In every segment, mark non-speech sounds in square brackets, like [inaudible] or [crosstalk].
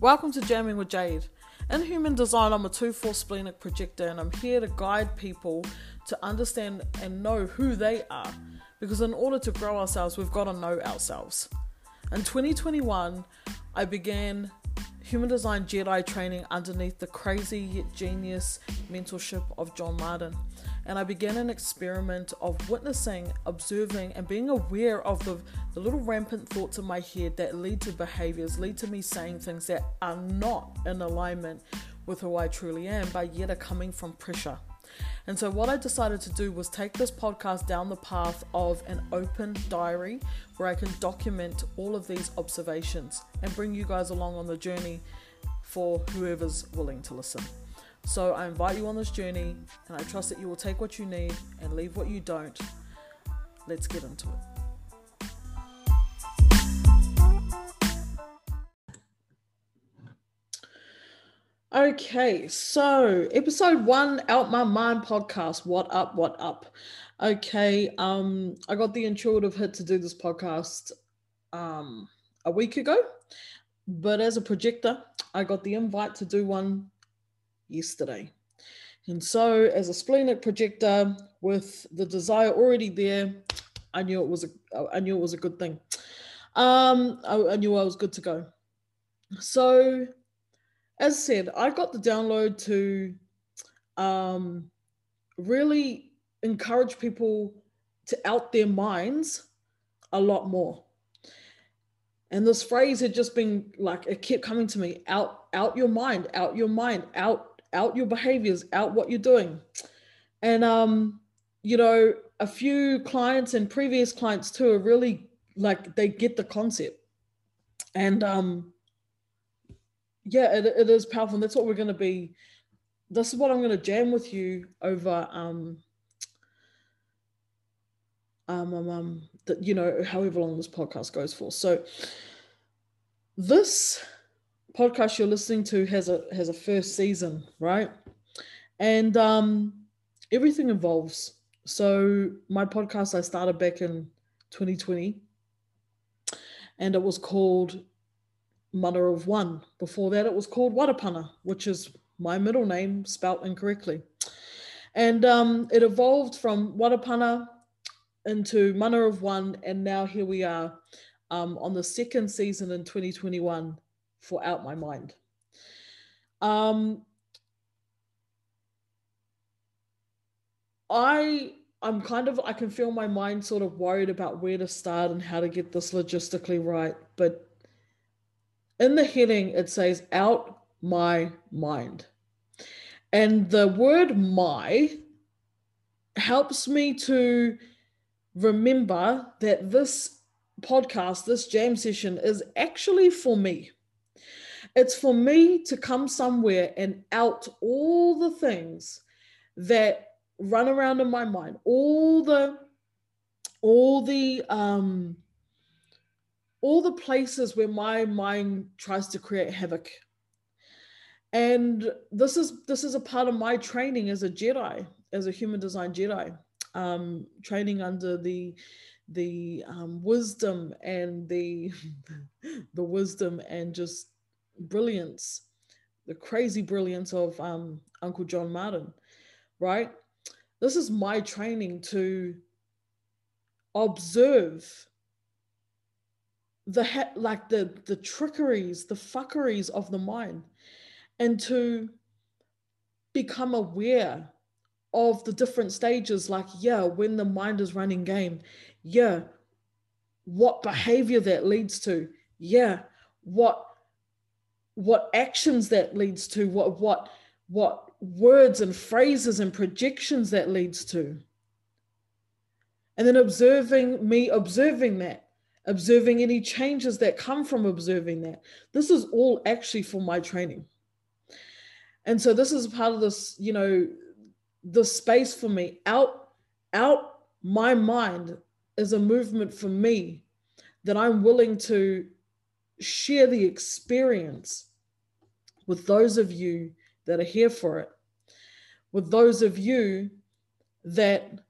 Welcome to Jamming with Jade. In human design, I'm a 2 4 splenic projector and I'm here to guide people to understand and know who they are. Because in order to grow ourselves, we've got to know ourselves. In 2021, I began human design Jedi training underneath the crazy yet genius mentorship of John Martin and I began an experiment of witnessing, observing, and being aware of the, the little rampant thoughts in my head that lead to behaviors, lead to me saying things that are not in alignment with who I truly am, but yet are coming from pressure. And so, what I decided to do was take this podcast down the path of an open diary where I can document all of these observations and bring you guys along on the journey for whoever's willing to listen. So I invite you on this journey, and I trust that you will take what you need and leave what you don't. Let's get into it. Okay, so episode one, Out My Mind podcast. What up? What up? Okay, um, I got the intuitive hit to do this podcast um a week ago, but as a projector, I got the invite to do one yesterday. And so, as a splenic projector with the desire already there, I knew it was a I knew it was a good thing. Um, I, I knew I was good to go. So, as said, I got the download to um, really encourage people to out their minds a lot more. And this phrase had just been like it kept coming to me out out your mind, out your mind, out out your behaviors, out what you're doing. And um, you know, a few clients and previous clients too are really like they get the concept. And um yeah, it, it is powerful. And that's what we're gonna be. This is what I'm gonna jam with you over um um, um, um that you know however long this podcast goes for so this podcast you're listening to has a has a first season, right? And um, everything evolves. So my podcast I started back in 2020, and it was called Mother of One. Before that, it was called Watapana, which is my middle name spelt incorrectly. And um, it evolved from Watapana into Mother of One, and now here we are um, on the second season in 2021 for Out My Mind. Um, I I'm kind of I can feel my mind sort of worried about where to start and how to get this logistically right. But in the heading it says out my mind. And the word my helps me to remember that this podcast, this jam session is actually for me. It's for me to come somewhere and out all the things that run around in my mind, all the all the um all the places where my mind tries to create havoc. And this is this is a part of my training as a Jedi, as a human design Jedi, um, training under the the um, wisdom and the [laughs] the wisdom and just brilliance, the crazy brilliance of um, Uncle John Martin, right? This is my training to observe the ha- like the the trickeries, the fuckeries of the mind, and to become aware of the different stages. Like, yeah, when the mind is running game, yeah, what behavior that leads to, yeah, what what actions that leads to what what what words and phrases and projections that leads to. And then observing me observing that observing any changes that come from observing that. This is all actually for my training. And so this is part of this you know the space for me. Out out my mind is a movement for me that i'm willing to share the experience with those of you that are here for it, with those of you that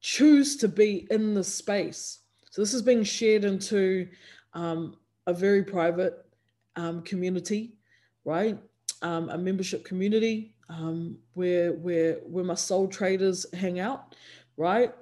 choose to be in the space. So this is being shared into um, a very private um, community, right? Um, a membership community um, where where where my soul traders hang out, right?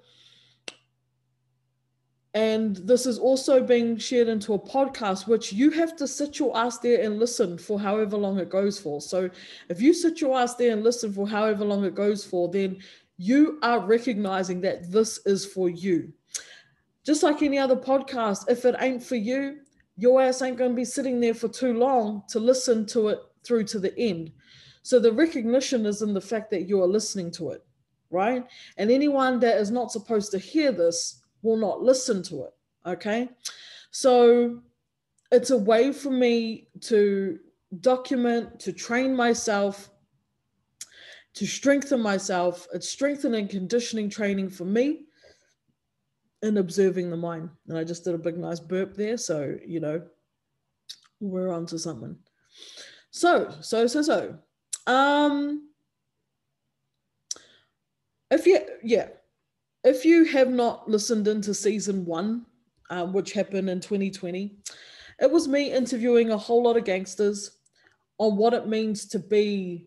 And this is also being shared into a podcast, which you have to sit your ass there and listen for however long it goes for. So if you sit your ass there and listen for however long it goes for, then you are recognizing that this is for you. Just like any other podcast, if it ain't for you, your ass ain't going to be sitting there for too long to listen to it through to the end. So the recognition is in the fact that you are listening to it, right? And anyone that is not supposed to hear this will not listen to it. Okay. So it's a way for me to document, to train myself, to strengthen myself. It's strengthening conditioning training for me and observing the mind. And I just did a big nice burp there. So, you know, we're on to something. So, so, so, so. Um, if you, yeah, if you have not listened into season one, um, which happened in 2020, it was me interviewing a whole lot of gangsters on what it means to be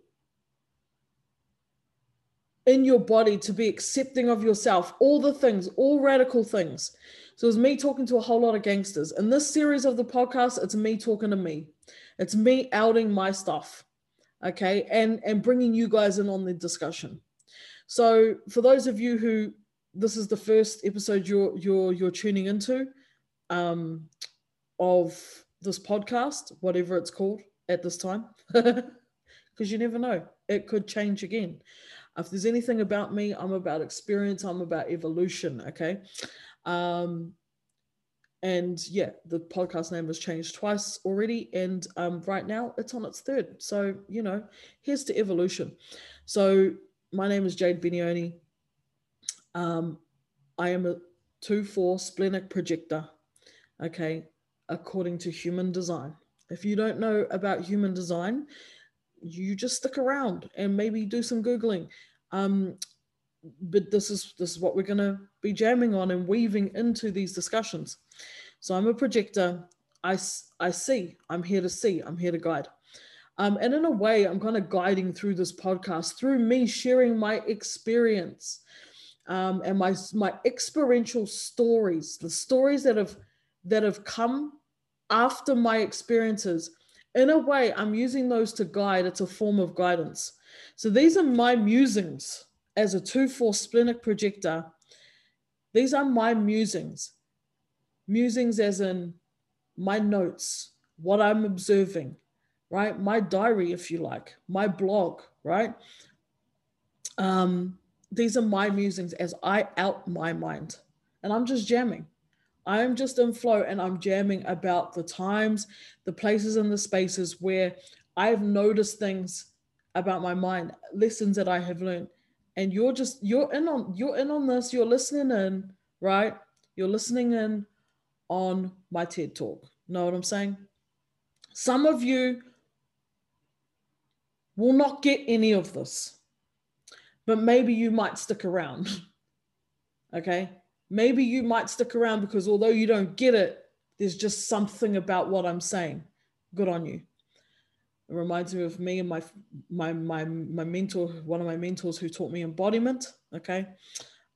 in your body, to be accepting of yourself, all the things, all radical things. So it was me talking to a whole lot of gangsters. In this series of the podcast, it's me talking to me. It's me outing my stuff, okay, and and bringing you guys in on the discussion. So for those of you who this is the first episode you're you're you're tuning into um, of this podcast, whatever it's called at this time, [laughs] because you never know, it could change again. If there's anything about me, I'm about experience, I'm about evolution. Okay. Um, and yeah, the podcast name has changed twice already, and um, right now it's on its third. So you know, here's to evolution. So my name is Jade Benioni. Um, I am a 2-4 splenic projector, okay, according to human design. If you don't know about human design, you just stick around and maybe do some Googling. Um, but this is this is what we're to be jamming on and weaving into these discussions. So I'm a projector. I, I see. I'm here to see. I'm here to guide. Um, and in a way, I'm kind of guiding through this podcast through me sharing my experience um, and my my experiential stories, the stories that have that have come after my experiences. In a way, I'm using those to guide. It's a form of guidance. So these are my musings as a 2-4 splenic projector. These are my musings. Musings as in my notes, what I'm observing, right? My diary, if you like, my blog, right? Um, these are my musings as I out my mind. And I'm just jamming. I'm just in flow and I'm jamming about the times, the places, and the spaces where I've noticed things about my mind, lessons that I have learned. And you're just you're in on you're in on this, you're listening in, right? You're listening in on my TED talk. Know what I'm saying? Some of you will not get any of this but maybe you might stick around. [laughs] okay. Maybe you might stick around because although you don't get it, there's just something about what I'm saying. Good on you. It reminds me of me and my my my my mentor, one of my mentors who taught me embodiment. Okay.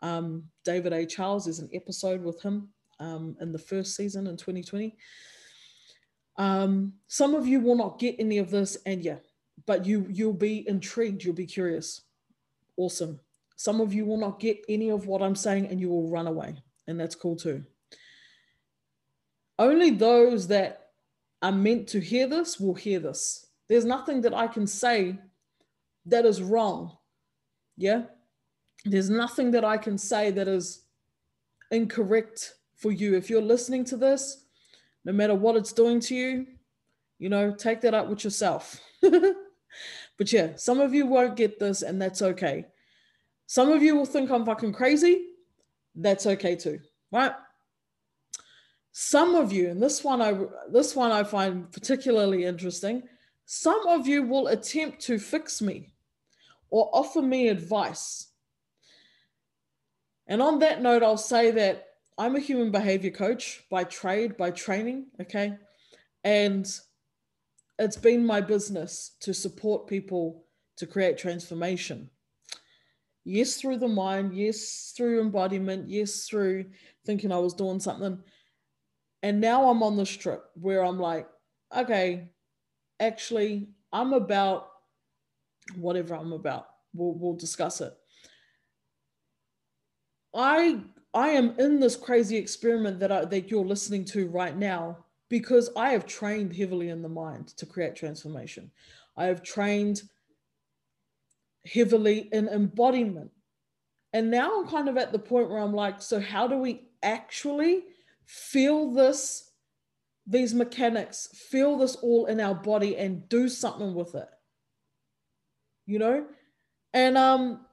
Um, David A. Charles is an episode with him um, in the first season in 2020. Um, some of you will not get any of this, and yeah, but you you'll be intrigued, you'll be curious awesome. Some of you will not get any of what I'm saying and you will run away, and that's cool too. Only those that are meant to hear this will hear this. There's nothing that I can say that is wrong. Yeah? There's nothing that I can say that is incorrect for you. If you're listening to this, no matter what it's doing to you, you know, take that up with yourself. [laughs] But yeah, some of you won't get this, and that's okay. Some of you will think I'm fucking crazy. That's okay too, right? Some of you, and this one I this one I find particularly interesting. Some of you will attempt to fix me or offer me advice. And on that note, I'll say that I'm a human behavior coach by trade, by training, okay? And it's been my business to support people to create transformation. Yes, through the mind, yes, through embodiment, yes, through thinking I was doing something. And now I'm on this trip where I'm like, okay, actually, I'm about whatever I'm about. We'll, we'll discuss it. I I am in this crazy experiment that I, that you're listening to right now because I have trained heavily in the mind to create transformation. I have trained heavily in embodiment. And now I'm kind of at the point where I'm like, so how do we actually feel this, these mechanics, feel this all in our body and do something with it? You know? And um,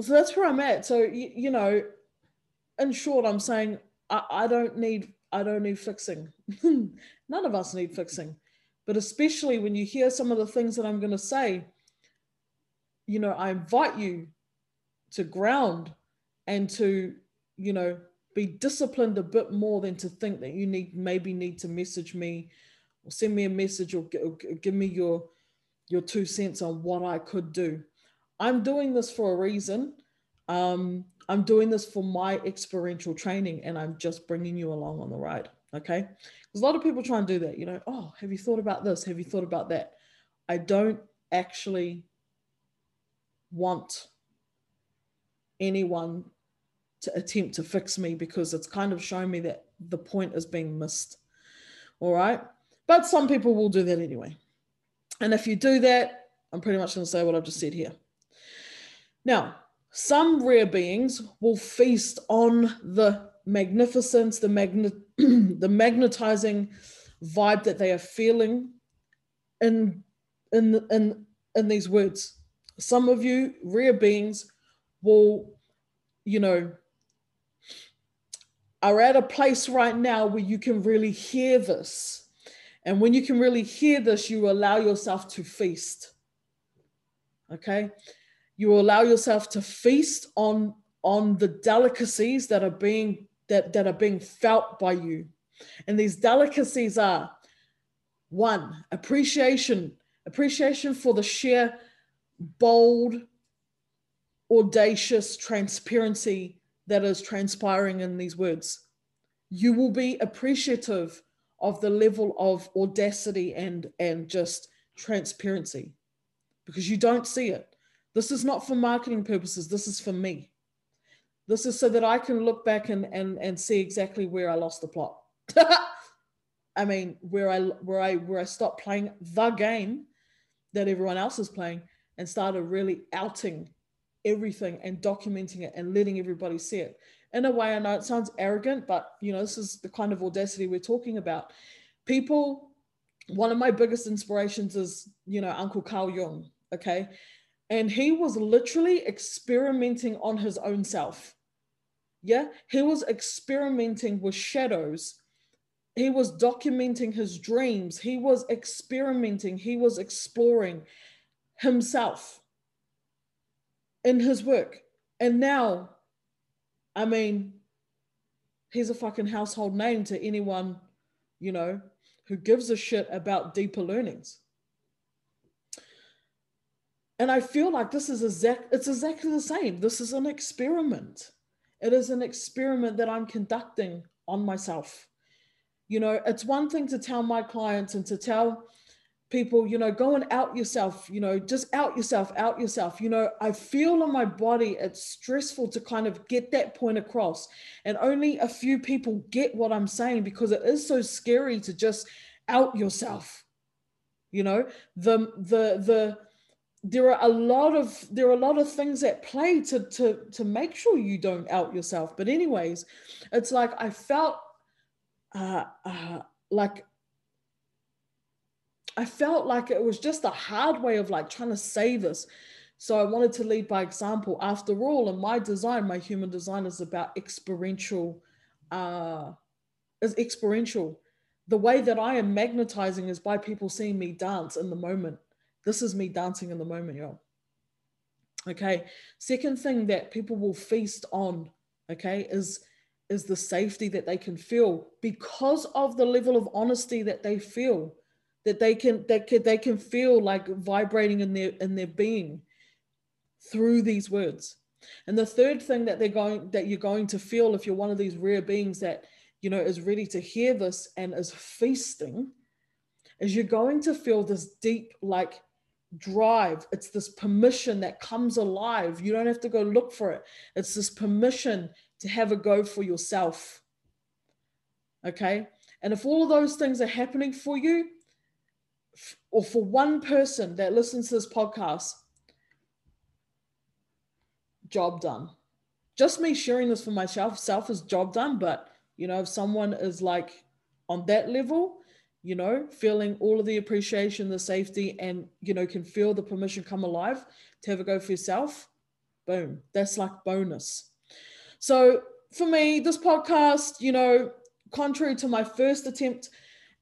so that's where I'm at. So, you, you know, in short, I'm saying I, I don't need I don't need fixing. [laughs] None of us need fixing. But especially when you hear some of the things that I'm going to say, you know, I invite you to ground and to, you know, be disciplined a bit more than to think that you need maybe need to message me or send me a message or, or give me your your two cents on what I could do. I'm doing this for a reason. Um, I'm doing this for my experiential training and I'm just bringing you along on the ride. Okay. Because a lot of people try and do that, you know, oh, have you thought about this? Have you thought about that? I don't actually want anyone to attempt to fix me because it's kind of showing me that the point is being missed. All right. But some people will do that anyway. And if you do that, I'm pretty much going to say what I've just said here. Now, some rare beings will feast on the magnificence, the magnet, [clears throat] the magnetizing vibe that they are feeling in in in in these words. Some of you rare beings will, you know, are at a place right now where you can really hear this. And when you can really hear this, you allow yourself to feast. Okay you allow yourself to feast on on the delicacies that are being that that are being felt by you. And these delicacies are one appreciation appreciation for the sheer bold audacious transparency that is transpiring in these words. You will be appreciative of the level of audacity and and just transparency because you don't see it this is not for marketing purposes. This is for me. This is so that I can look back and and and see exactly where I lost the plot. [laughs] I mean, where I where I where I stopped playing the game that everyone else is playing and started really outing everything and documenting it and letting everybody see it. In a way, I know it sounds arrogant, but you know, this is the kind of audacity we're talking about. People, one of my biggest inspirations is, you know, Uncle Carl Jung. Okay and he was literally experimenting on his own self. Yeah, he was experimenting with shadows. He was documenting his dreams. He was experimenting. He was exploring himself in his work. And now, I mean, he's a fucking household name to anyone, you know, who gives a shit about deeper learnings and I feel like this is exact it's exactly the same. This is an experiment. It is an experiment that I'm conducting on myself. You know, it's one thing to tell my clients and to tell people, you know, go and out yourself, you know, just out yourself, out yourself. You know, I feel in my body it's stressful to kind of get that point across. And only a few people get what I'm saying because it is so scary to just out yourself. You know, the the the there are a lot of there are a lot of things at play to to to make sure you don't out yourself. But anyways it's like i felt uh, uh like i felt like it was just a hard way of like trying to say this so i wanted to lead by example. After all and my design my human design is about experiential uh is experiential. The way that i am magnetizing is by people seeing me dance in the moment this is me dancing in the moment, y'all. Okay. Second thing that people will feast on, okay, is is the safety that they can feel because of the level of honesty that they feel that they can that can, they can feel like vibrating in their in their being through these words. And the third thing that they're going that you're going to feel if you're one of these rare beings that you know is ready to hear this and is feasting is you're going to feel this deep like drive. It's this permission that comes alive. You don't have to go look for it. It's this permission to have a go for yourself. Okay? And if all of those things are happening for you or for one person that listens to this podcast job done. Just me sharing this for myself self is job done but you know if someone is like on that level you know, feeling all of the appreciation, the safety, and, you know, can feel the permission come alive to have a go for yourself, boom, that's like bonus. So for me, this podcast, you know, contrary to my first attempt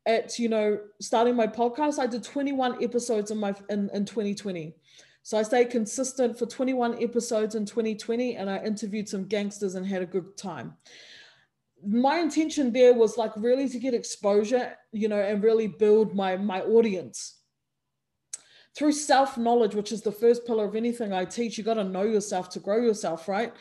at, you know, starting my podcast, I did 21 episodes in my in, in 2020. So I stayed consistent for 21 episodes in 2020 and I interviewed some gangsters and had a good time my intention there was like really to get exposure, you know, and really build my my audience through self knowledge, which is the first pillar of anything I teach. You got to know yourself to grow yourself, right?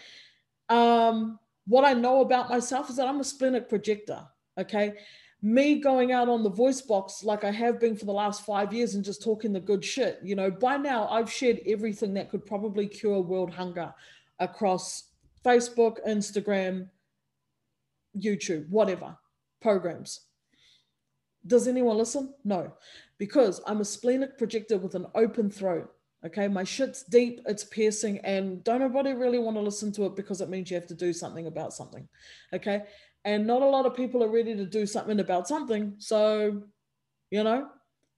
Um, what I know about myself is that I'm a splenic projector. Okay. Me going out on the voice box like I have been for the last five years and just talking the good shit. You know, by now I've shared everything that could probably cure world hunger across Facebook, Instagram, YouTube, whatever programs. Does anyone listen? No, because I'm a splenic projector with an open throat. Okay, my shit's deep, it's piercing, and don't nobody really want to listen to it because it means you have to do something about something. Okay, and not a lot of people are ready to do something about something. So, you know,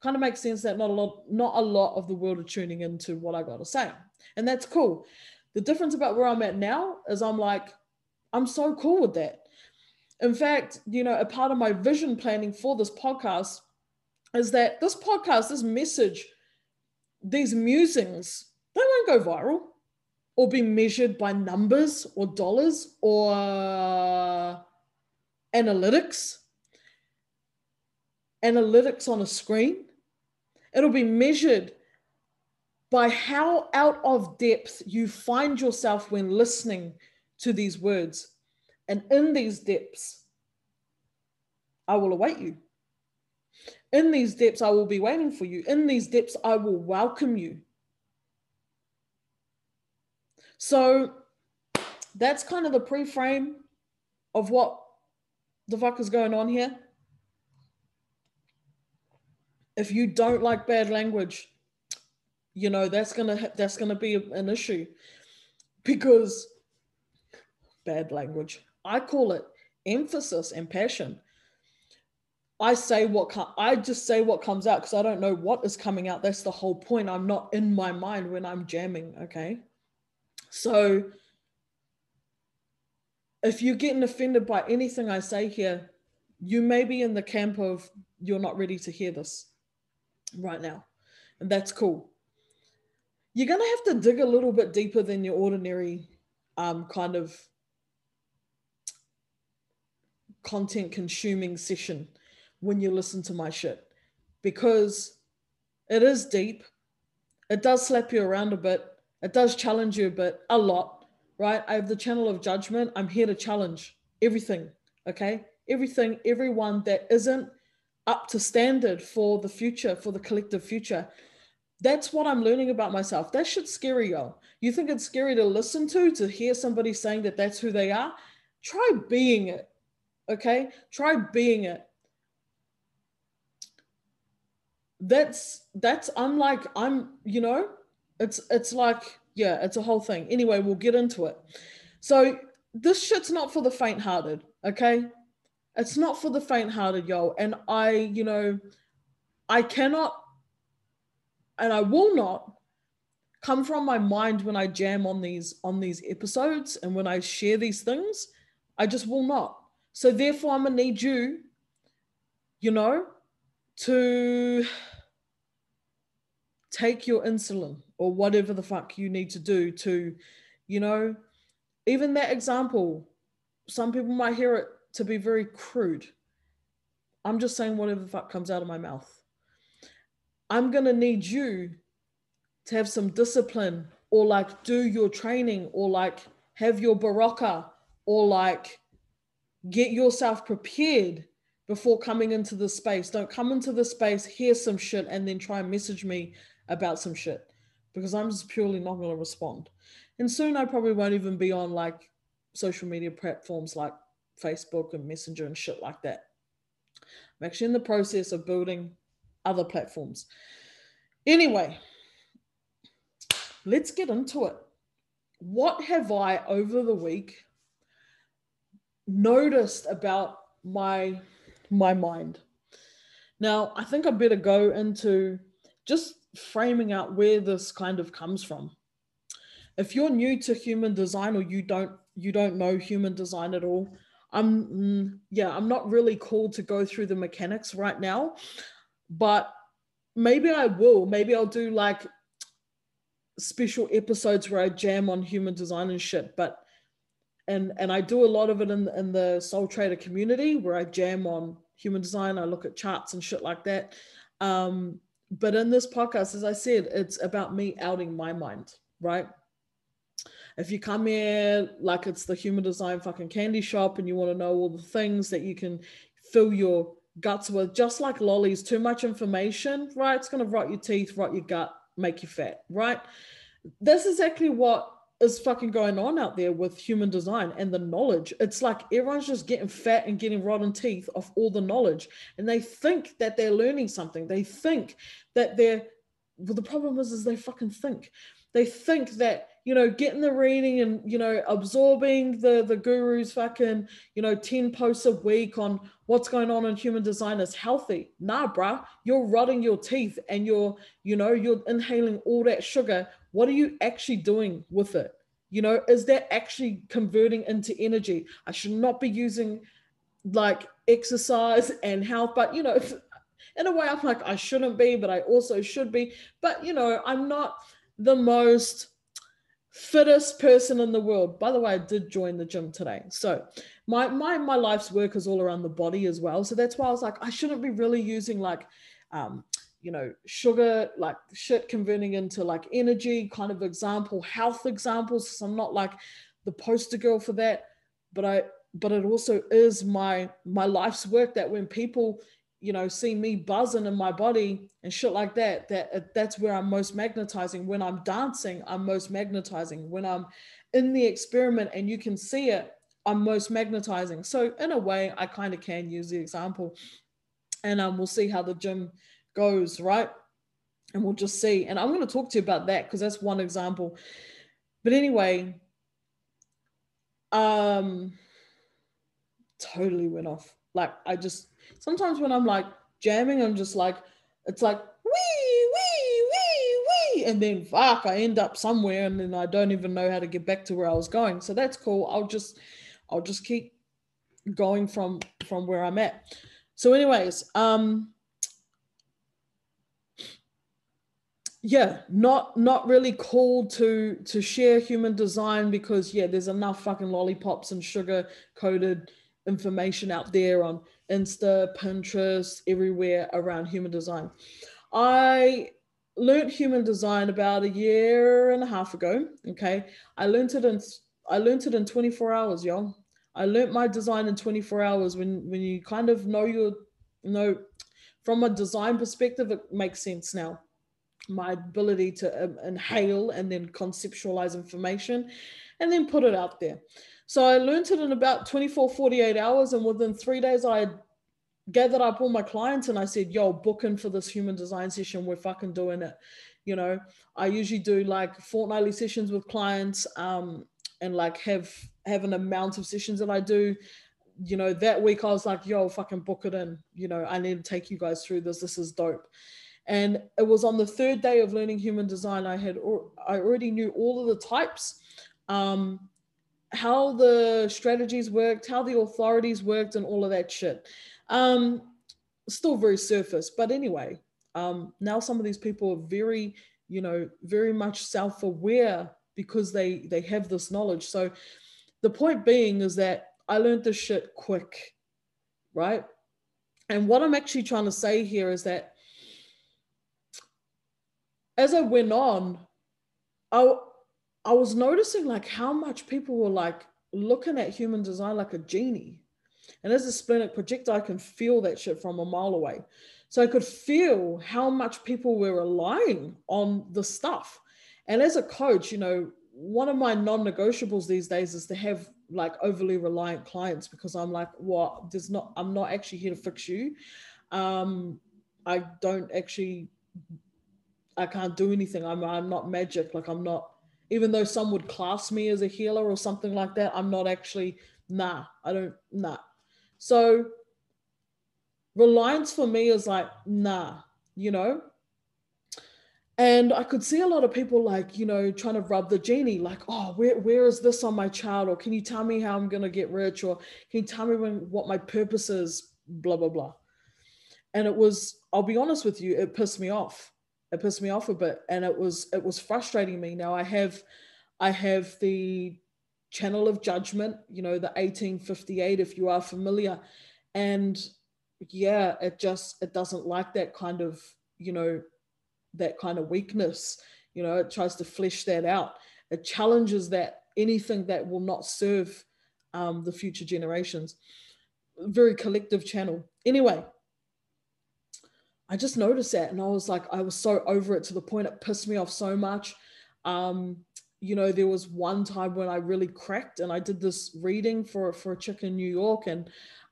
kind of makes sense that not a lot, not a lot of the world are tuning into what I got to say, and that's cool. The difference about where I'm at now is I'm like, I'm so cool with that in fact, you know, a part of my vision planning for this podcast is that this podcast, this message, these musings, they won't go viral or be measured by numbers or dollars or analytics, analytics on a screen. It'll be measured by how out of depth you find yourself when listening to these words and in these depths, I will await you. In these depths, I will be waiting for you. In these depths, I will welcome you. So that's kind of the pre frame of what the fuck is going on here. If you don't like bad language, you know that's gonna that's gonna be an issue because bad language I call it emphasis and passion. I say what I just say what comes out because I don't know what is coming out. That's the whole point. I'm not in my mind when I'm jamming. Okay. So if you're getting offended by anything I say here, you may be in the camp of you're not ready to hear this right now. And that's cool. You're going to have to dig a little bit deeper than your ordinary um, kind of content consuming session when you listen to my shit because it is deep. It does slap you around a bit. It does challenge you a bit, a lot, right? I have the channel of judgment. I'm here to challenge everything, okay? Everything, everyone that isn't up to standard for the future, for the collective future. That's what I'm learning about myself. That shit's scary, yo. You think it's scary to listen to, to hear somebody saying that that's who they are? Try being it. Okay, try being it. That's that's I'm like I'm you know it's it's like yeah it's a whole thing. Anyway, we'll get into it. So this shit's not for the faint-hearted. Okay, it's not for the faint-hearted, yo. And I you know I cannot and I will not come from my mind when I jam on these on these episodes and when I share these things. I just will not. So therefore, I'm gonna need you, you know, to take your insulin or whatever the fuck you need to do to, you know, even that example, some people might hear it to be very crude. I'm just saying whatever the fuck comes out of my mouth. I'm gonna need you to have some discipline or like do your training or like have your baraka or like get yourself prepared before coming into the space. Don't come into the space, hear some shit, and then try and message me about some shit because I'm just purely not going to respond. And soon I probably won't even be on like social media platforms like Facebook and Messenger and shit like that. I'm actually in the process of building other platforms. Anyway, let's get into it. What have I over the week noticed about my my mind? Now, I think I better go into just framing out where this kind of comes from. If you're new to human design or you don't you don't know human design at all, I'm mm, yeah, I'm not really called to go through the mechanics right now, but maybe I will. Maybe I'll do like special episodes where I jam on human design and shit. But and and I do a lot of it in in the Soul Trader community where I jam on human design. I look at charts and shit like that. Um, but in this podcast, as I said, it's about me outing my mind, right? If you come here like it's the human design fucking candy shop and you want to know all the things that you can fill your guts with, just like lollies, too much information, right? It's going to rot your teeth, rot your gut, make you fat, right? That's exactly what is fucking going on out there with human design and the knowledge. It's like everyone's just getting fat and getting rotten teeth off all the knowledge. And they think that they're learning something. They think that they're well, the problem is is they fucking think. They think that you know, getting the reading and, you know, absorbing the, the guru's fucking, you know, 10 posts a week on what's going on in human design is healthy. Nah, bruh, you're rotting your teeth and you're, you know, you're inhaling all that sugar. What are you actually doing with it? You know, is that actually converting into energy? I should not be using like exercise and health, but you know, [laughs] in a way, I'm like, I shouldn't be, but I also should be. But you know, I'm not the most fittest person in the world. By the way, I did join the gym today. So my my my life's work is all around the body as well. So that's why I was like, I shouldn't be really using like um, you know, sugar, like shit converting into like energy kind of example, health examples. So I'm not like the poster girl for that, but I but it also is my my life's work that when people you know, see me buzzing in my body and shit like that, that uh, that's where I'm most magnetizing. When I'm dancing, I'm most magnetizing. When I'm in the experiment and you can see it, I'm most magnetizing. So in a way, I kind of can use the example, and um, we'll see how the gym goes, right? And we'll just see. And I'm going to talk to you about that because that's one example. But anyway, um, totally went off. Like I just sometimes when I'm like jamming, I'm just like, it's like wee, wee, wee, wee. And then fuck, I end up somewhere and then I don't even know how to get back to where I was going. So that's cool. I'll just I'll just keep going from from where I'm at. So, anyways, um yeah not not really called to to share human design because yeah there's enough fucking lollipops and sugar coated information out there on Insta, Pinterest, everywhere around human design. I learned human design about a year and a half ago. Okay. I learned it in I learned it in 24 hours, y'all. I learned my design in 24 hours when when you kind of know your you know from a design perspective, it makes sense now. My ability to um, inhale and then conceptualize information and then put it out there. So I learned it in about 24, 48 hours. And within three days, I gathered up all my clients and I said, yo, book in for this human design session. We're fucking doing it. You know, I usually do like fortnightly sessions with clients um, and like have have an amount of sessions that I do. You know, that week I was like, yo, fucking book it in. You know, I need to take you guys through this. This is dope. And it was on the third day of learning human design. I had I already knew all of the types. Um, how the strategies worked, how the authorities worked, and all of that shit. Um, still very surface, but anyway, um, now some of these people are very, you know, very much self-aware because they they have this knowledge. So the point being is that I learned this shit quick, right? And what I'm actually trying to say here is that as I went on, I I was noticing like how much people were like looking at human design like a genie. And as a splenic projector, I can feel that shit from a mile away. So I could feel how much people were relying on the stuff. And as a coach, you know, one of my non-negotiables these days is to have like overly reliant clients because I'm like? Well, there's not. I'm not actually here to fix you. Um, I don't actually. I can't do anything. I'm. I'm not magic. Like I'm not. Even though some would class me as a healer or something like that, I'm not actually. Nah, I don't. Nah. So reliance for me is like, nah, you know, and I could see a lot of people like, you know, trying to rub the genie, like, oh, where, where is this on my child, Or can you tell me how I'm going to get rich? Or can you tell me when, what my purpose is? Blah, blah, blah. And it was, I'll be honest with you, it pissed me off. It pissed me off a bit. And it was, it was frustrating me. Now I have, I have the channel of judgment, you know, the 1858, if you are familiar. And yeah, it just, it doesn't like that kind of, you know, that kind of weakness. You know, it tries to flesh that out. It challenges that anything that will not serve um, the future generations. Very collective channel. Anyway, I just noticed that and I was like, I was so over it to the point it pissed me off so much. Um, you know, there was one time when I really cracked and I did this reading for, for a chick in New York and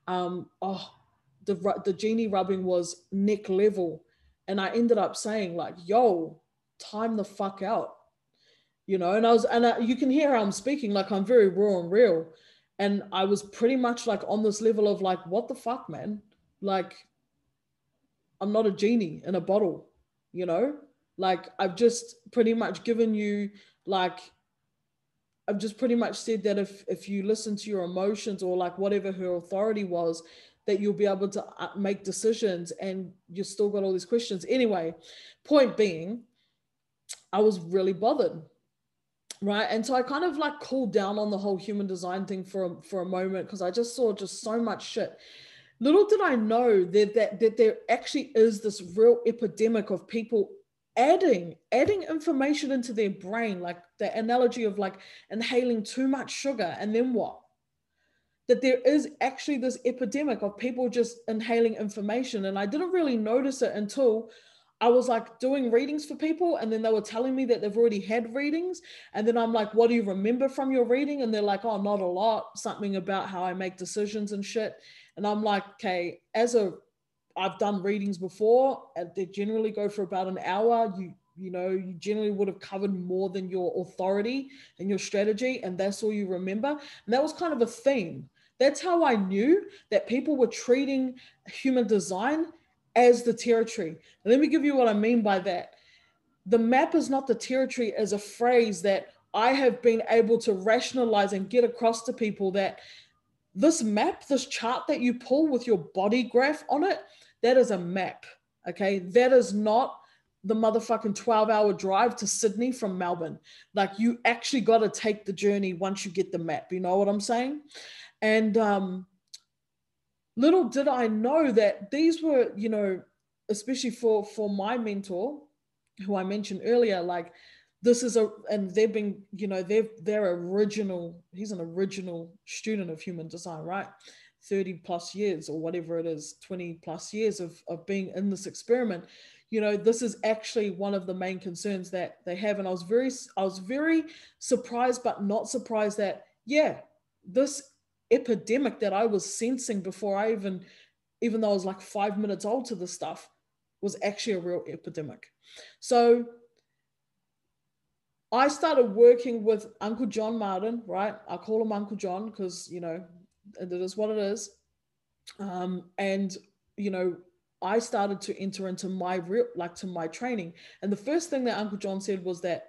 um, oh, the, the genie rubbing was neck level and I ended up saying like, "Yo, time the fuck out," you know. And I was, and I, you can hear how I'm speaking like I'm very raw and real, and I was pretty much like on this level of like, "What the fuck, man?" Like, I'm not a genie in a bottle, you know. Like I've just pretty much given you like I've just pretty much said that if if you listen to your emotions or like whatever her authority was, that you'll be able to uh, make decisions and you still got all these questions. Anyway, point being, I was really bothered. Right. And so I kind of like cooled down on the whole human design thing for a, for a moment because I just saw just so much shit. Little did I know that, that, that there actually is this real epidemic of people adding adding information into their brain like the analogy of like inhaling too much sugar and then what that there is actually this epidemic of people just inhaling information. And I didn't really notice it until I was like doing readings for people, and then they were telling me that they've already had readings. And then I'm like, What do you remember from your reading? And they're like, Oh, not a lot, something about how I make decisions and shit. And I'm like, Okay, as a I've done readings before, and they generally go for about an hour. You you know you generally would have covered more than your authority and your strategy and that's all you remember and that was kind of a theme that's how I knew that people were treating human design as the territory. And let me give you what I mean by that. The map is not the territory as a phrase that I have been able to rationalize and get across to people that this map, this chart that you pull with your body graph on it, that is a map. Okay. That is not the motherfucking 12 hour drive to Sydney from Melbourne. Like you actually got to take the journey once you get the map. You know what I'm saying? And um, little did I know that these were, you know, especially for for my mentor, who I mentioned earlier, like this is a and they've been, you know, they've they're original, he's an original student of human design, right? 30 plus years or whatever it is, 20 plus years of, of being in this experiment you know this is actually one of the main concerns that they have and i was very i was very surprised but not surprised that yeah this epidemic that I was sensing before I even, even though I was like five minutes old to this stuff, was actually a real epidemic. So I started working with Uncle John Martin, right? I call him Uncle John because, you know, it is what it is. Um, and, you know, I started to enter into my real, like to my training. And the first thing that Uncle John said was that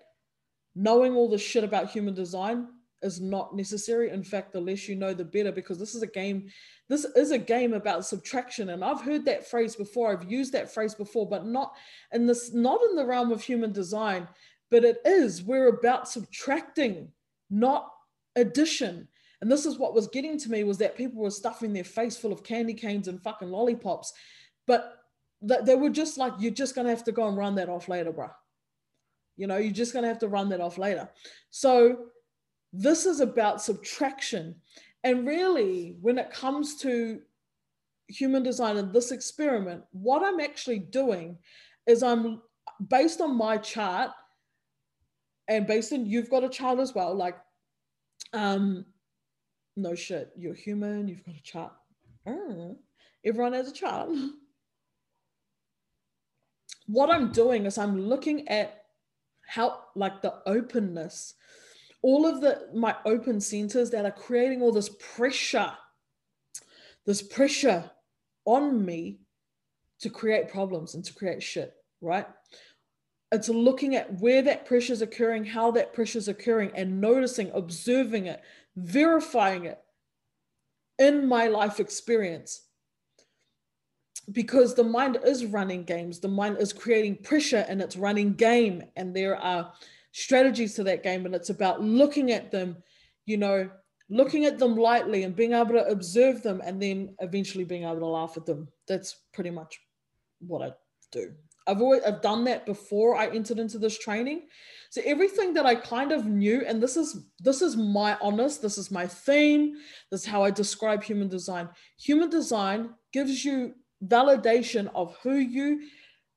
knowing all the shit about human design is not necessary. In fact, the less you know, the better, because this is a game. This is a game about subtraction, and I've heard that phrase before. I've used that phrase before, but not in this, not in the realm of human design. But it is. We're about subtracting, not addition. And this is what was getting to me was that people were stuffing their face full of candy canes and fucking lollipops, but they were just like, you're just gonna have to go and run that off later, bruh You know, you're just to have to run that off later. So this is about subtraction. And really, when it comes to human design and this experiment, what I'm actually doing is I'm based on my chart and based on you've got a child as well, like um no shit, you're human, you've got a child. Oh, everyone has a child. What I'm doing is I'm looking at how like the openness, all of the my open centers that are creating all this pressure, this pressure on me to create problems and to create shit, right? It's looking at where that pressure is occurring, how that pressure is occurring, and noticing, observing it, verifying it in my life experience. Because the mind is running games, the mind is creating pressure and it's running game, and there are strategies to that game, and it's about looking at them, you know, looking at them lightly and being able to observe them and then eventually being able to laugh at them. That's pretty much what I do. I've always I've done that before I entered into this training. So everything that I kind of knew, and this is this is my honest, this is my theme, this is how I describe human design. Human design gives you validation of who you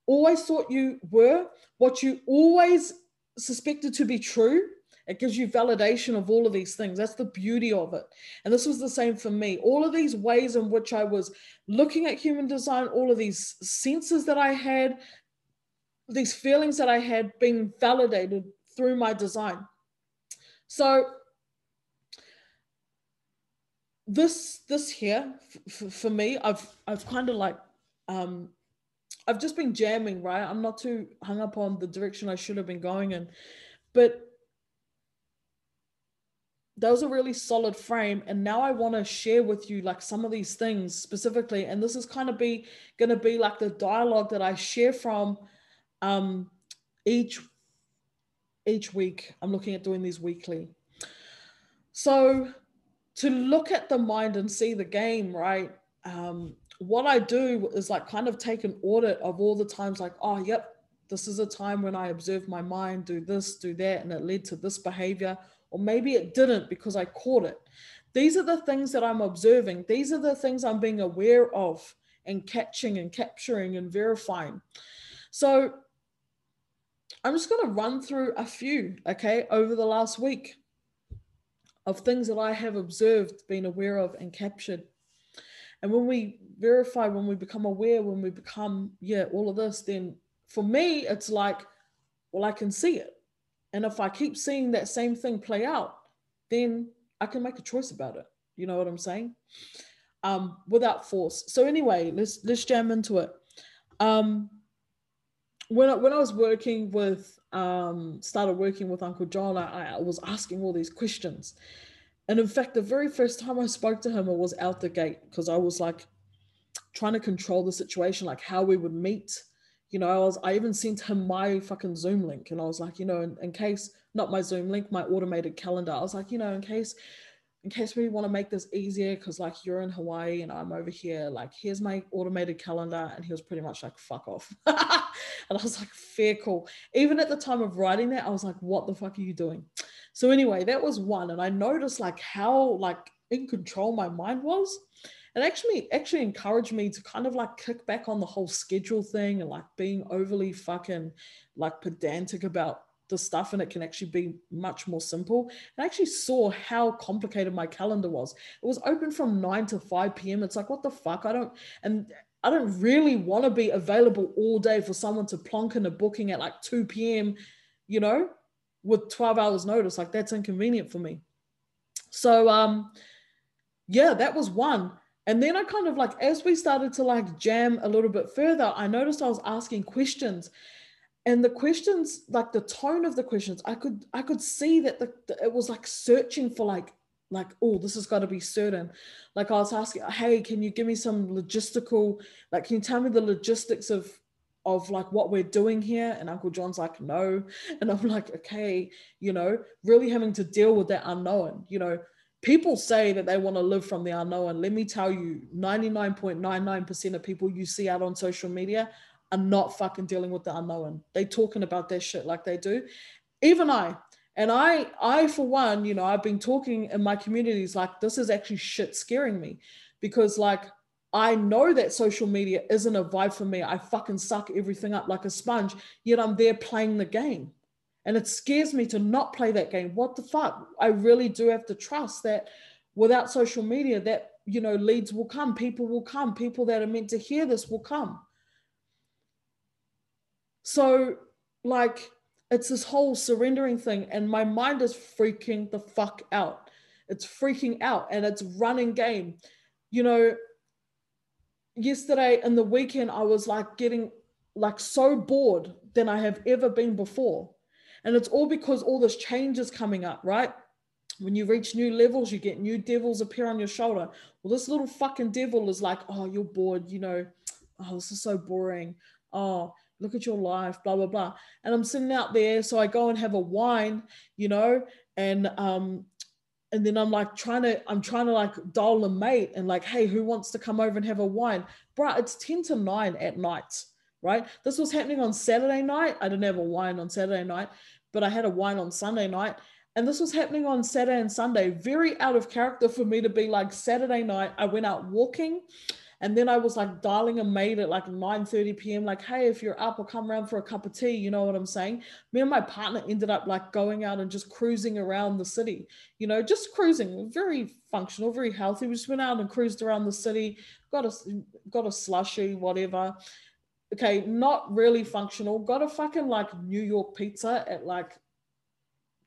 always thought you were, what you always suspected to be true, it gives you validation of all of these things. That's the beauty of it. And this was the same for me. All of these ways in which I was looking at human design, all of these senses that I had, these feelings that I had being validated through my design. So this this here for me, I've I've kind of like um, I've just been jamming, right? I'm not too hung up on the direction I should have been going in, but that was a really solid frame and now i want to share with you like some of these things specifically and this is kind of be going to be like the dialogue that i share from um each each week i'm looking at doing these weekly so to look at the mind and see the game right um what i do is like kind of take an audit of all the times like oh yep this is a time when i observed my mind do this do that and it led to this behavior or maybe it didn't because I caught it. These are the things that I'm observing. These are the things I'm being aware of and catching and capturing and verifying. So I'm just going to run through a few, okay, over the last week of things that I have observed, been aware of, and captured. And when we verify, when we become aware, when we become, yeah, all of this, then for me, it's like, well, I can see it. And if I keep seeing that same thing play out, then I can make a choice about it. You know what I'm saying? Um, without force. So anyway, let's let's jam into it. Um, when I, when I was working with um, started working with Uncle John, I, I was asking all these questions, and in fact, the very first time I spoke to him, it was out the gate because I was like trying to control the situation, like how we would meet, you know, I was I even sent him my fucking Zoom link and I was like, you know, in, in case not my Zoom link, my automated calendar. I was like, you know, in case in case we want to make this easier, because like you're in Hawaii and I'm over here, like here's my automated calendar. And he was pretty much like, fuck off. [laughs] and I was like, fair call. Even at the time of writing that, I was like, what the fuck are you doing? So anyway, that was one. And I noticed like how like in control my mind was it actually actually encouraged me to kind of like kick back on the whole schedule thing and like being overly fucking like pedantic about the stuff and it can actually be much more simple. I actually saw how complicated my calendar was. It was open from 9 to 5 p.m. It's like, what the fuck? I don't and I don't really want to be available all day for someone to plonk in a booking at like 2 p.m., you know, with 12 hours notice. Like that's inconvenient for me. So um yeah, that was one. And then I kind of like, as we started to like jam a little bit further, I noticed I was asking questions. And the questions, like the tone of the questions, I could I could see that the, the it was like searching for like like oh this has got to be certain. Like i was asking hey can you give me some logistical like can you tell me the logistics of of like what we're doing here? And uncle john's like no. And i'm like okay you know really having to deal with that unknown. You know people say that they want to live from the unknown. Let me tell you, 99.99% of people you see out on social media are not fucking dealing with the unknown. They talking about their shit like they do. Even I, and I, I for one, you know, I've been talking in my communities like this is actually shit scaring me because like I know that social media isn't a vibe for me. I fucking suck everything up like a sponge, yet I'm there playing the game. And it scares me to not play that game. What the fuck? I really do have to trust that without social media, that you know, leads will come, people will come, people that are meant to hear this will come. So, like, it's this whole surrendering thing, and my mind is freaking the fuck out. It's freaking out and it's running game. You know, yesterday and the weekend, I was like getting like so bored than I have ever been before. And it's all because all this change is coming up, right? When you reach new levels, you get new devils appear on your shoulder. Well, this little fucking devil is like, oh, you're bored, you know, oh, this is so boring. Oh, look at your life, blah, blah, blah. And I'm sitting out there. So I go and have a wine, you know, and um, and then I'm like trying to, I'm trying to like dial a mate and like, hey, who wants to come over and have a wine? Bruh, it's 10 to 9 at night, right? This was happening on Saturday night. I didn't have a wine on Saturday night, but I had a wine on Sunday night. And this was happening on Saturday and Sunday. Very out of character for me to be like Saturday night. I went out walking and then I was like dialing a mate at like 9 30 p.m. Like, hey, if you're up, I'll come around for a cup of tea. You know what I'm saying? Me and my partner ended up like going out and just cruising around the city, you know, just cruising, very functional, very healthy. We just went out and cruised around the city, got a got a slushy, whatever. Okay, not really functional. Got a fucking like New York pizza at like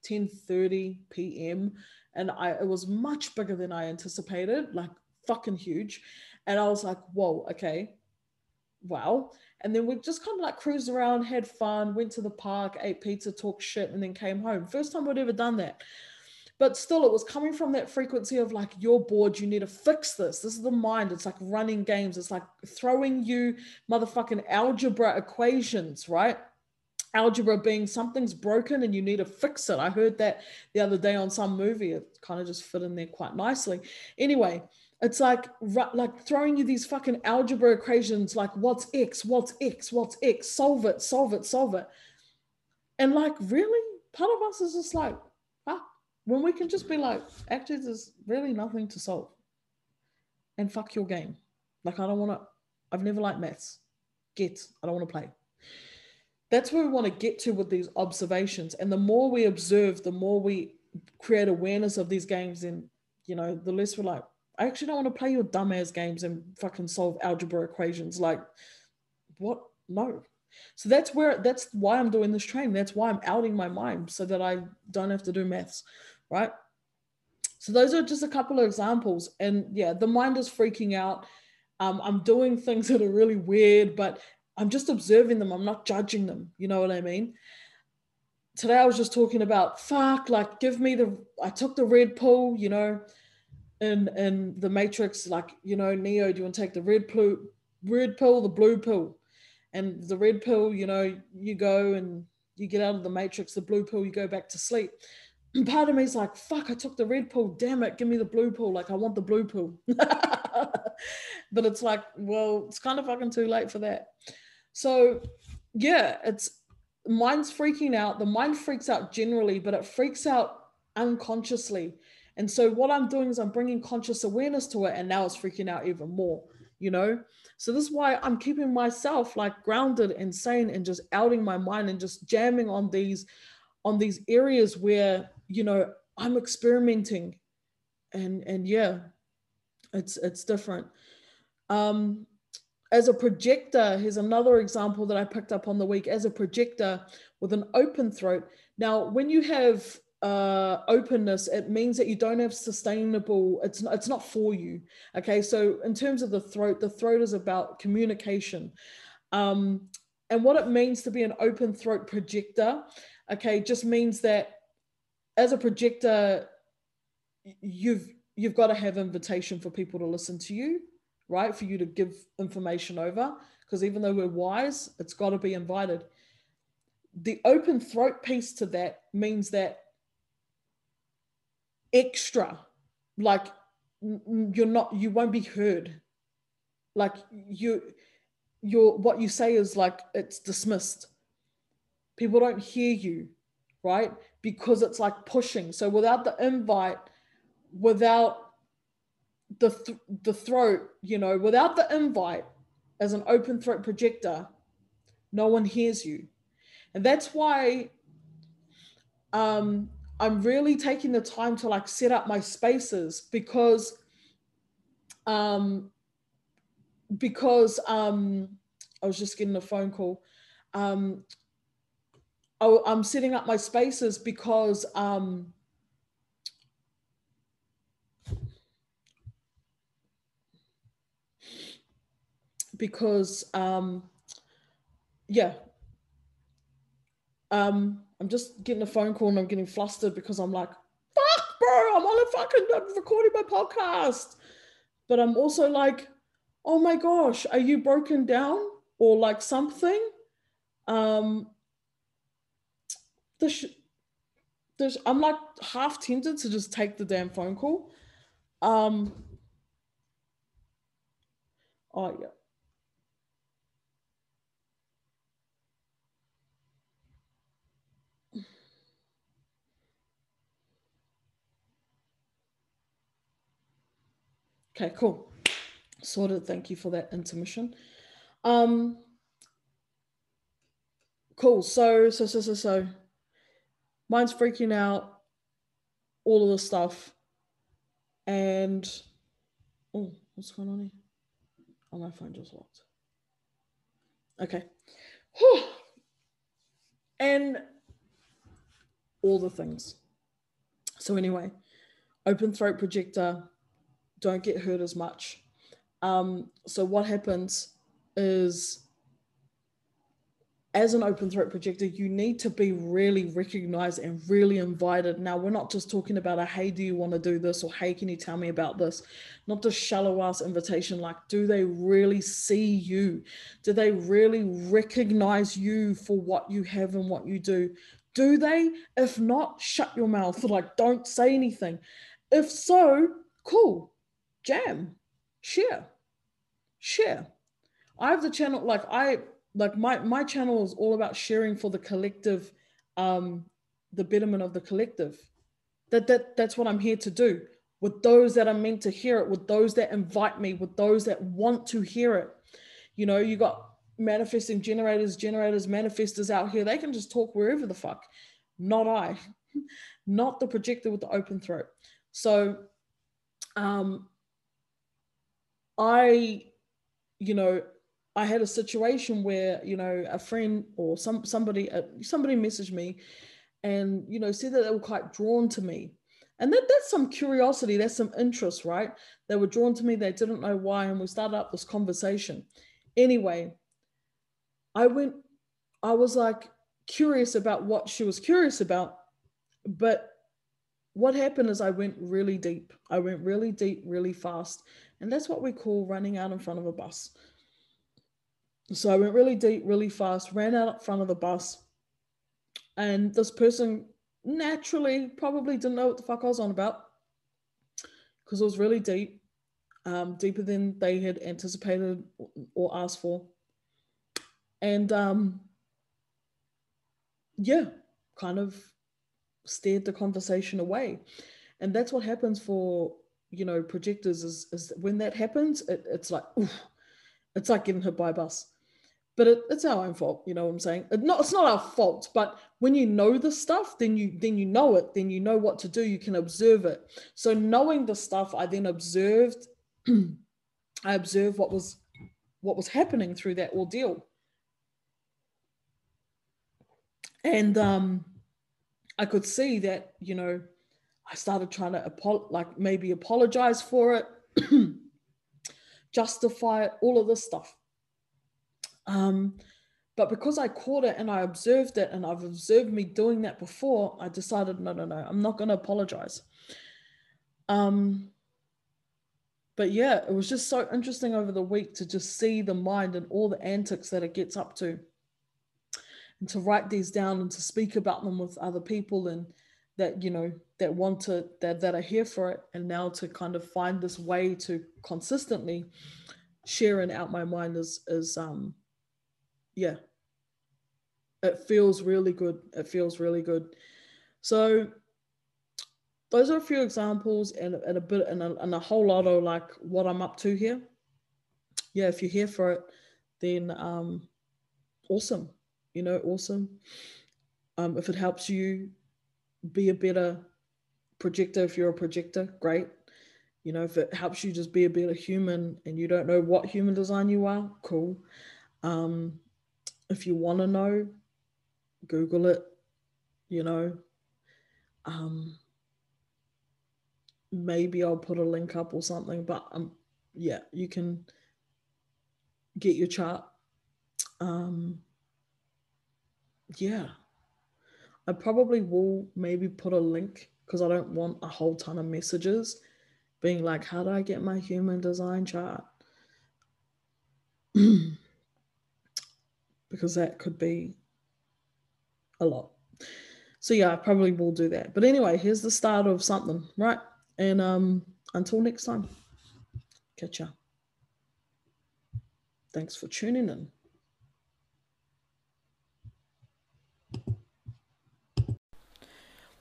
10 30 p.m. And I it was much bigger than I anticipated, like fucking huge. And I was like, whoa, okay, wow. And then we just kind of like cruised around, had fun, went to the park, ate pizza, talked shit, and then came home. First time I'd ever done that. But still, it was coming from that frequency of like, you're bored, you need to fix this. This is the mind. It's like running games. It's like throwing you motherfucking algebra equations, right? Algebra being something's broken and you need to fix it. I heard that the other day on some movie. It kind of just fit in there quite nicely. Anyway, it's like like throwing you these fucking algebra equations like what's x, what's x, what's x, solve it, solve it, solve it. And like really, part of us is just like, ah, when we can just be like, actually, there's really nothing to solve. And fuck your game. Like I don't want to, I've never liked maths. Get, I don't want to play. That's where we want to get to with these observations. And the more we observe, the more we create awareness of these games, and you know, the less we're like, I actually don't want to play your dumbass games and fucking solve algebra equations. Like, what? No. So that's where that's why I'm doing this training. That's why I'm outing my mind so that I don't have to do maths, right? So those are just a couple of examples. And yeah, the mind is freaking out. Um, I'm doing things that are really weird, but I'm just observing them. I'm not judging them. You know what I mean? Today I was just talking about fuck, like give me the I took the red pill, you know, in in the matrix like you know neo do you want to take the red pill red pill the blue pill? And the red pill you know you go and you get out of the matrix the blue pill you go back to sleep. And [clears throat] part of me is like fuck i took the red pill damn it give me the blue pill like i want the blue pill. [laughs] But it's like well it's kind of fucking too late for that. So yeah it's mind's freaking out the mind freaks out generally but it freaks out unconsciously and so what I'm doing is I'm bringing conscious awareness to it, and now it's freaking out even more, you know? So this is why I'm keeping myself like grounded and sane and just outing my mind and just jamming on these on these areas where, you know, I'm experimenting. And and yeah, it's it's different. Um as a projector, here's another example that I picked up on the week. As a projector with an open throat. Now, when you have uh, openness, it means that you don't have sustainable. It's not, it's not for you. Okay, so in terms of the throat, the throat is about communication, um, and what it means to be an open throat projector. Okay, just means that as a projector, you've you've got to have invitation for people to listen to you, right? For you to give information over, because even though we're wise, it's got to be invited. The open throat piece to that means that extra like you're not you won't be heard. Like you your what you say is like it's dismissed. People don't hear you right? Because it's like pushing. So without the invite without the th- the throat you know without the invite as an open throat projector no one hears you. And that's why um i'm really taking the time to like set up my spaces because um because um i was just getting a phone call. Um I, i'm setting up my spaces because um because um yeah. Um i'm just getting a phone call and i'm getting flustered because i'm like fuck bro i'm on a fucking I'm recording my podcast. But i'm also like oh my gosh are you broken down or like something? Um there's, there's i'm like half tempted to just take the damn phone call. Um oh yeah Okay, cool. Sorted. Thank you for that intermission. Um, cool. So, so, so, so, so, mine's freaking out. All of the stuff, and oh, what's going on here? Oh, my phone just locked. Okay. Whew. And all the things. So anyway, open throat projector don't get hurt as much. Um, so what happens is as an open throat projector, you need to be really recognized and really invited. Now, we're not just talking about a hey, do you want to do this? Or hey, can you tell me about this? Not the shallow ass invitation. Like, do they really see you? Do they really recognize you for what you have and what you do? Do they? If not, shut your mouth. [laughs] Like, don't say anything. If so, cool jam, share, share. I have the channel, like I like my my channel is all about sharing for the collective, um, the betterment of the collective. That that that's what I'm here to do with those that are meant to hear it, with those that invite me, with those that want to hear it. You know, you got manifesting generators, generators, manifestors out here. They can just talk wherever the fuck. Not I, [laughs] not the projector with the open throat. So um, I, you know, I had a situation where you know a friend or some somebody uh, somebody messaged me, and you know said that they were quite drawn to me, and that that's some curiosity, that's some interest, right? They were drawn to me, they didn't know why, and we started up this conversation. Anyway, I went, I was like curious about what she was curious about, but what happened is I went really deep. I went really deep, really fast. And that's what we call running out in front of a bus. So I went really deep, really fast, ran out in front of the bus. And this person naturally probably didn't know what the fuck I was on about because it was really deep, um, deeper than they had anticipated or asked for. And um, yeah, kind of steered the conversation away. And that's what happens for you know projectors is, is when that happens it, it's like oof, it's like getting hit by a bus. But it, it's our own fault you know what i'm saying? It not, it's not our fault but when you know the stuff then you then you know it then you know what to do you can observe it. So knowing the stuff i then observed [clears throat] i observed what was what was happening through that ordeal. And um i could see that you know I started trying to apo- like maybe apologize for it, [clears throat] justify it, all of this stuff. Um, but because I caught it and I observed it and I've observed me doing that before, I decided, no, no, no, I'm not going to apologize. Um, but yeah, it was just so interesting over the week to just see the mind and all the antics that it gets up to and to write these down and to speak about them with other people and that you know that want to that that are here for it and now to kind of find this way to consistently sharing out my mind is is um yeah. It feels really good. It feels really good. So those are a few examples and, and a bit and a, and a whole lot of like what i'm up to here. Yeah if you're here for it then um awesome. You know awesome. Um if it helps you be a better projector if you're a projector great you know, if it helps you just be a better human and you don't know what human design you are, cool. Um, if you want to know, Google it, you know. Um, maybe I'll put a link up or something, but um, yeah, you can get your chart. Um, yeah, I probably will maybe put a link because I don't want a whole ton of messages being like, how do I get my human design chart? [clears throat] because that could be a lot. So yeah, I probably will do that. But anyway, here's the start of something, right? And um until next time, catch ya. Thanks for tuning in.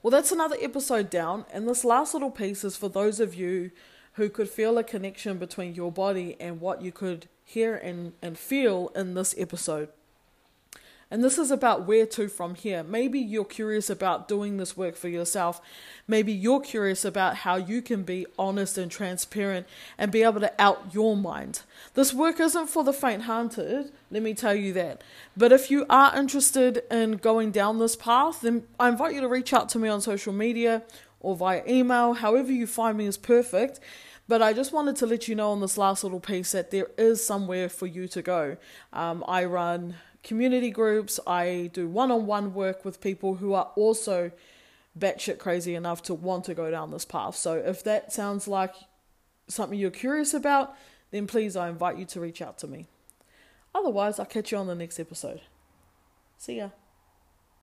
Well, that's another episode down, and this last little piece is for those of you who could feel a connection between your body and what you could hear and, and feel in this episode. And this is about where to from here. Maybe you're curious about doing this work for yourself. Maybe you're curious about how you can be honest and transparent and be able to out your mind. This work isn't for the faint hearted, let me tell you that. But if you are interested in going down this path, then I invite you to reach out to me on social media or via email. However, you find me is perfect. But I just wanted to let you know on this last little piece that there is somewhere for you to go. Um, I run community groups. I do one on one work with people who are also batshit crazy enough to want to go down this path. So if that sounds like something you're curious about, then please I invite you to reach out to me. Otherwise, I'll catch you on the next episode. See ya.